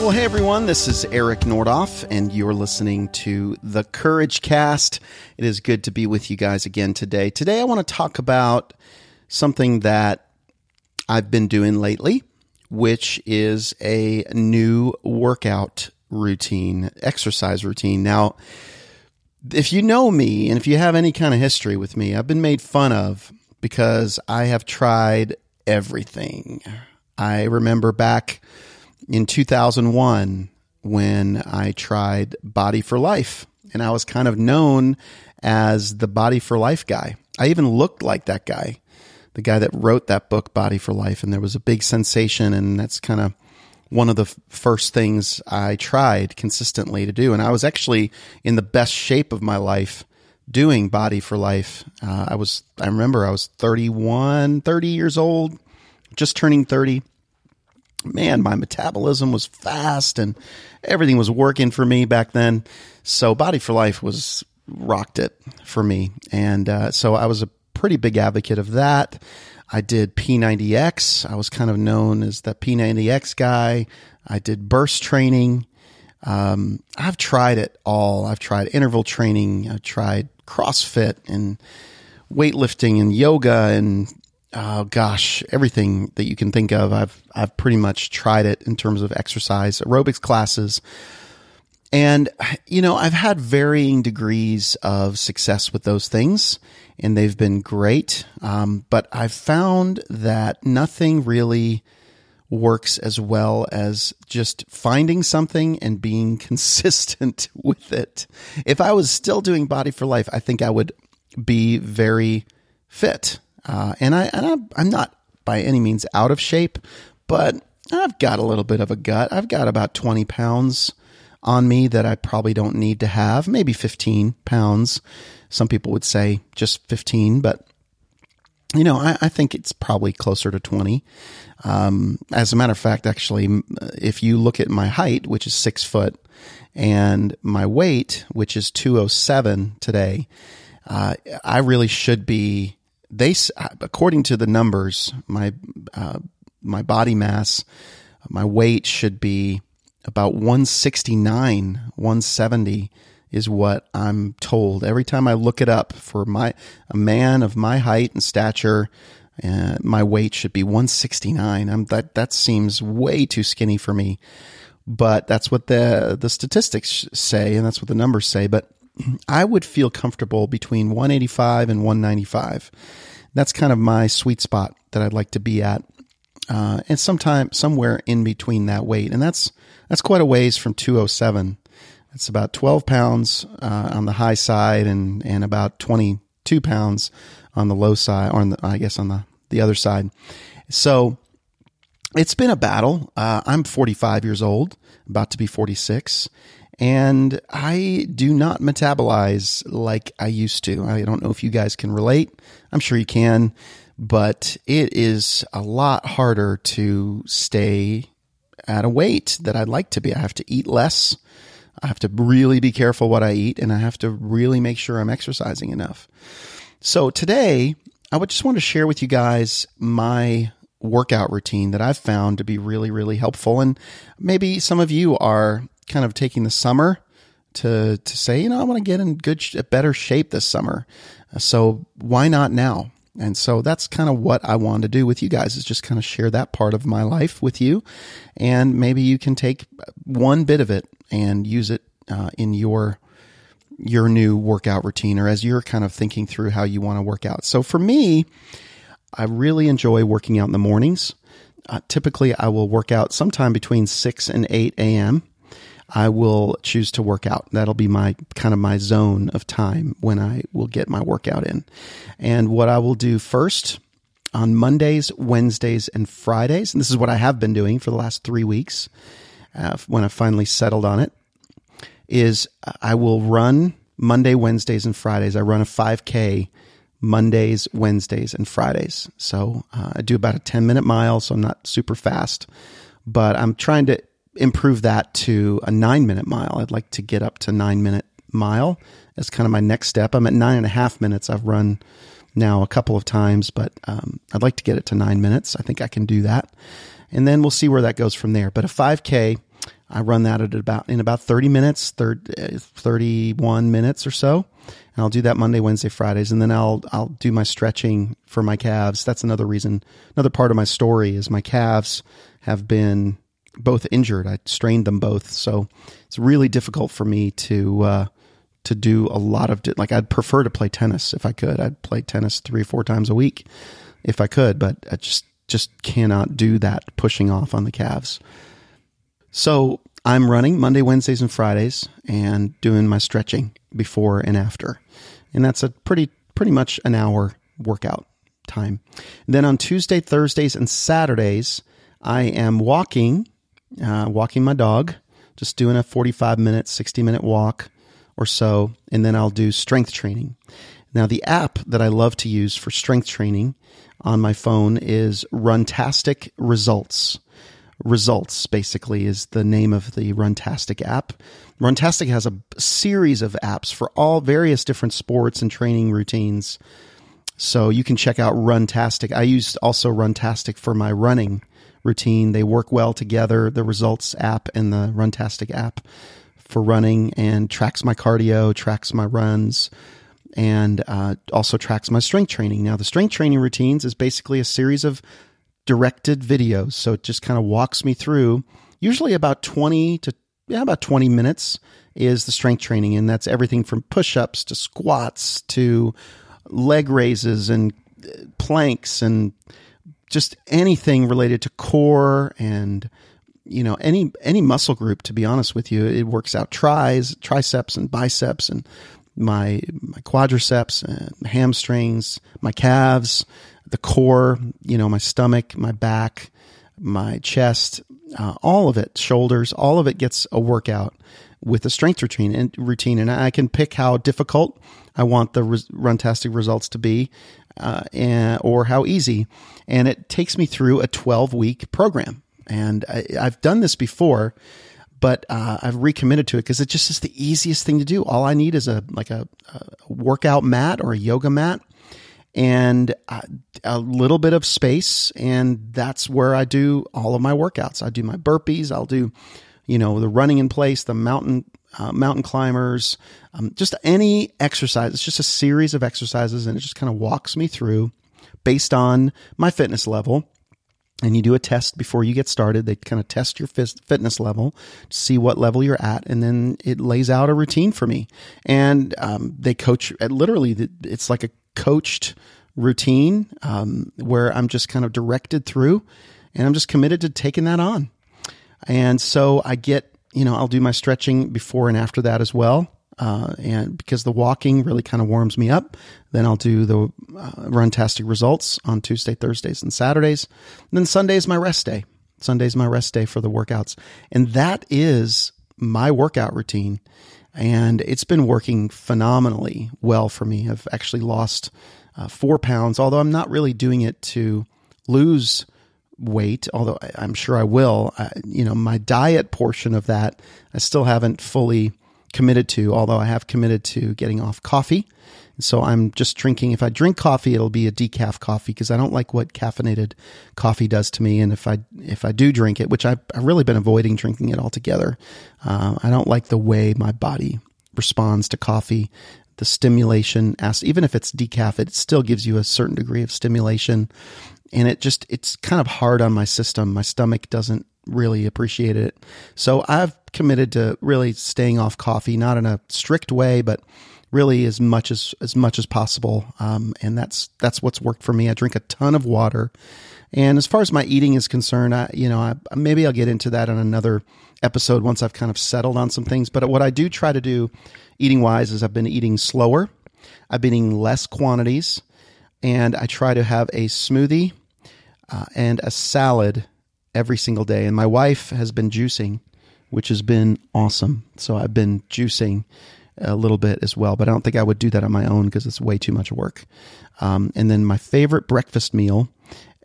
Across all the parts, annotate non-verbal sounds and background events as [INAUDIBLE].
Well, hey everyone, this is Eric Nordoff, and you're listening to the Courage Cast. It is good to be with you guys again today. Today, I want to talk about something that I've been doing lately, which is a new workout routine, exercise routine. Now, if you know me and if you have any kind of history with me, I've been made fun of because I have tried everything. I remember back in 2001 when I tried Body for Life, and I was kind of known as the Body for Life guy. I even looked like that guy, the guy that wrote that book, Body for Life, and there was a big sensation, and that's kind of one of the first things I tried consistently to do. And I was actually in the best shape of my life doing Body for Life. Uh, I was, I remember I was 31, 30 years old, just turning 30 man, my metabolism was fast and everything was working for me back then. So Body for Life was rocked it for me. And uh, so I was a pretty big advocate of that. I did P90X. I was kind of known as the P90X guy. I did burst training. Um, I've tried it all. I've tried interval training. I've tried CrossFit and weightlifting and yoga and oh gosh, everything that you can think of. I've I've pretty much tried it in terms of exercise, aerobics classes. And you know, I've had varying degrees of success with those things, and they've been great. Um, but I've found that nothing really works as well as just finding something and being [LAUGHS] consistent with it. If I was still doing Body for Life, I think I would be very fit uh, and I and I'm, not by any means out of shape, but I've got a little bit of a gut. I've got about 20 pounds on me that I probably don't need to have, maybe 15 pounds. Some people would say just 15, but you know, I, I think it's probably closer to 20. Um, as a matter of fact, actually, if you look at my height, which is six foot, and my weight, which is 207 today, uh, I really should be they according to the numbers, my uh, my body mass, my weight should be about 169, 170 is what I'm told. Every time I look it up for my a man of my height and stature, uh, my weight should be 169. I'm that that seems way too skinny for me. But that's what the the statistics say and that's what the numbers say, but I would feel comfortable between 185 and 195. That's kind of my sweet spot that I'd like to be at. Uh, and sometime somewhere in between that weight. And that's, that's quite a ways from 207. It's about 12 pounds uh, on the high side and, and about 22 pounds on the low side, or the, I guess on the, the other side. So it's been a battle. Uh, I'm 45 years old, about to be 46 and I do not metabolize like I used to. I don't know if you guys can relate. I'm sure you can, but it is a lot harder to stay at a weight that I'd like to be. I have to eat less. I have to really be careful what I eat and I have to really make sure I'm exercising enough. So today I would just want to share with you guys my workout routine that I've found to be really, really helpful. And maybe some of you are kind of taking the summer to to say, you know, I want to get in good, better shape this summer. So why not now? And so that's kind of what I want to do with you guys is just kind of share that part of my life with you, and maybe you can take one bit of it and use it uh, in your your new workout routine or as you're kind of thinking through how you want to work out. So for me, I really enjoy working out in the mornings. Uh, typically, I will work out sometime between 6 and 8 a.m. I will choose to work out. That'll be my kind of my zone of time when I will get my workout in. And what I will do first on Mondays, Wednesdays, and Fridays, and this is what I have been doing for the last three weeks uh, when I finally settled on it, is I will run Monday, Wednesdays, and Fridays. I run a 5K Mondays, Wednesdays, and Fridays. So uh, I do about a 10 minute mile, so I'm not super fast, but I'm trying to improve that to a nine minute mile. I'd like to get up to nine minute mile as kind of my next step. I'm at nine and a half minutes. I've run now a couple of times, but um, I'd like to get it to nine minutes. I think I can do that. And then we'll see where that goes from there. But a 5K, I run that at about in about 30 minutes, 30, 31 minutes or so. And I'll do that Monday, Wednesday, Fridays, and then I'll I'll do my stretching for my calves. That's another reason. Another part of my story is my calves have been both injured. I strained them both, so it's really difficult for me to uh, to do a lot of like. I'd prefer to play tennis if I could. I'd play tennis three or four times a week if I could, but I just just cannot do that pushing off on the calves. So I'm running Monday, Wednesdays, and Fridays, and doing my stretching before and after, and that's a pretty pretty much an hour workout time. And then on Tuesday, Thursdays, and Saturdays, I am walking uh, walking my dog, just doing a 45 minute, 60 minute walk or so, and then I'll do strength training. Now, the app that I love to use for strength training on my phone is Runtastic Results. Results basically is the name of the Runtastic app. Runtastic has a series of apps for all various different sports and training routines. So you can check out Runtastic. I use also Runtastic for my running routine. They work well together. The Results app and the Runtastic app for running and tracks my cardio, tracks my runs, and uh, also tracks my strength training. Now, the strength training routines is basically a series of directed videos. So it just kind of walks me through, usually about 20 to yeah, about 20 minutes is the strength training. And that's everything from push ups to squats to leg raises and uh, planks and just anything related to core and you know any any muscle group to be honest with you. It works out tris triceps and biceps and my my quadriceps and hamstrings my calves the core you know my stomach my back my chest uh, all of it shoulders all of it gets a workout with a strength routine and routine. And I can pick how difficult I want the res- runtastic results to be uh, and, or how easy. And it takes me through a 12 week program. And I, have done this before, but uh, I've recommitted to it because it just is the easiest thing to do. All I need is a like a, a workout mat or a yoga mat and a, a little bit of space, and that's where I do all of my workouts. I do my burpees. I'll do, you know, the running in place, the mountain uh, mountain climbers, um, just any exercise. It's just a series of exercises and it just kind of walks me through based on my fitness level. And you do a test before you get started. They kind of test your fitness level, to see what level you're at, and then it lays out a routine for me. And um, they coach. Literally, it's like a coached routine um, where I'm just kind of directed through, and I'm just committed to taking that on. And so I get you know, I'll do my stretching before and after that as well. Uh, and because the walking really kind of warms me up, then I'll do the uh, runtastic results on Tuesday, Thursdays, and Saturdays. And then Sunday's my rest day. Sunday's my rest day for the workouts. And that is my workout routine. And it's been working phenomenally well for me. I've actually lost uh, four pounds, although I'm not really doing it to lose weight, although I'm sure I will. I, you know, my diet portion of that, I still haven't fully committed to, although I have committed to getting off coffee. So I'm just drinking. If I drink coffee, it'll be a decaf coffee because I don't like what caffeinated coffee does to me. And if I if I do drink it, which I've, I've really been avoiding drinking it altogether, uh, I don't like the way my body responds to coffee. The stimulation, even if it's decaf, it still gives you a certain degree of stimulation and it just it's kind of hard on my system. My stomach doesn't really appreciate it. So I've committed to really staying off coffee, not in a strict way, but really as much as as much as possible. Um, and that's that's what's worked for me. I drink a ton of water. And as far as my eating is concerned, I you know I, maybe I'll get into that on another episode once I've kind of settled on some things. But what I do try to do, eating wise, is I've been eating slower. I've been eating less quantities, and I try to have a smoothie uh, and a salad every single day. And my wife has been juicing, which has been awesome. So I've been juicing a little bit as well, but I don't think I would do that on my own because it's way too much work. Um, and then my favorite breakfast meal,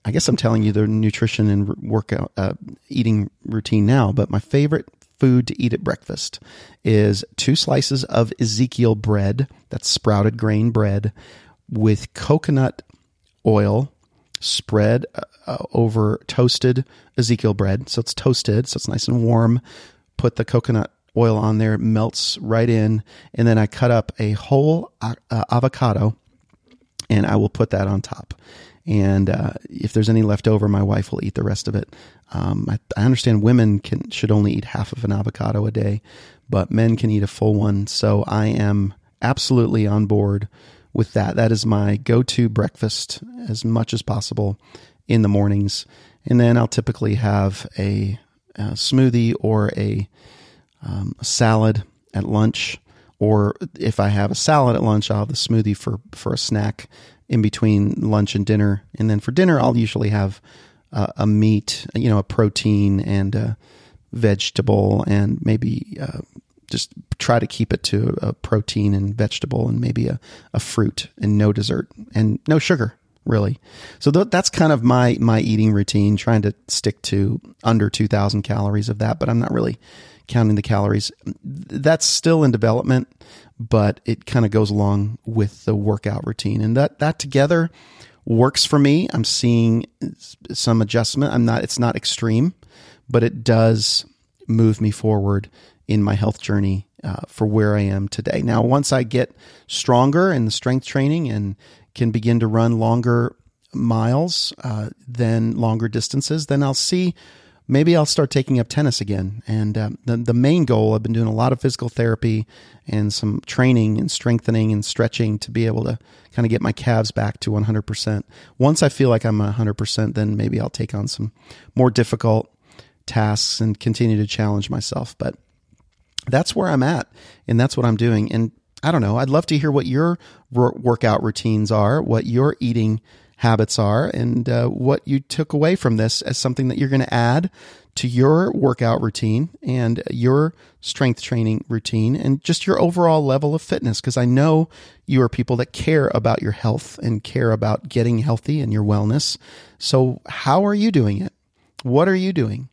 I guess I'm telling you the nutrition and workout, uh, eating routine now, but my favorite food to eat at breakfast is two slices of Ezekiel bread, that's sprouted grain bread, with coconut oil spread uh, uh, over toasted Ezekiel bread. So it's toasted, so it's nice and warm. Put the coconut oil on there, melts right in, and then I cut up a whole uh, avocado and I will put that on top. And uh, if there's any left over, my wife will eat the rest of it. Um, I, I, understand women can should only eat half of an avocado a day, but men can eat a full one. So I am absolutely on board with that. That is my go-to breakfast as much as possible in the mornings, and then I'll typically have a, a smoothie or a, um, salad at lunch. Or if I have a salad at lunch, I'll have the smoothie for for a snack in between lunch and dinner. And then for dinner, I'll usually have uh, a meat, you know, a protein and a vegetable, and maybe uh, just try to keep it to a protein and vegetable, and maybe a, a fruit and no dessert and no sugar. Really, so th- that's kind of my my eating routine. Trying to stick to under two thousand calories of that, but I'm not really counting the calories. That's still in development but it kind of goes along with the workout routine. And that, that together works for me. I'm seeing some adjustment. I'm not, it's not extreme, but it does move me forward in my health journey uh, for where I am today. Now, once I get stronger in the strength training and can begin to run longer miles, uh, longer distances, then I'll see maybe I'll start taking up tennis again. And uh, the the main goal, I've been doing a lot of physical therapy and some training and strengthening and stretching to be able to kind of get my calves back to 100%. Once I feel like I'm 100%, then maybe I'll take on some more difficult tasks and continue to challenge myself. But that's where I'm at, and that's what I'm doing. And I don't know. I'd love to hear what your workout routines are, what your eating habits are and uh, what you took away from this as something that you're going to add to your workout routine and your strength training routine and just your overall level of fitness. Because I know you are people that care about your health and care about getting healthy and your wellness. So, how are you doing it? What are you doing?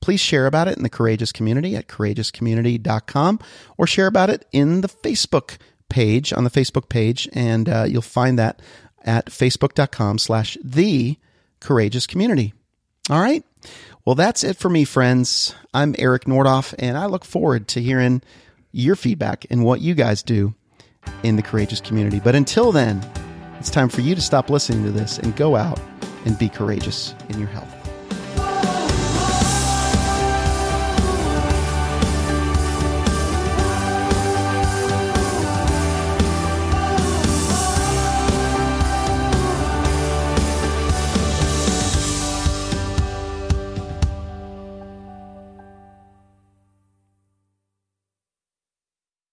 Please share about it in the Courageous Community at courageouscommunity.com or share about it in the Facebook page on the Facebook page, and uh, you'll find that at facebook.com slash the courageous community. All right. Well, that's it for me, friends. I'm Eric Nordoff, and I look forward to hearing your feedback and what you guys do in the courageous community. But until then, it's time for you to stop listening to this and go out and be courageous in your health.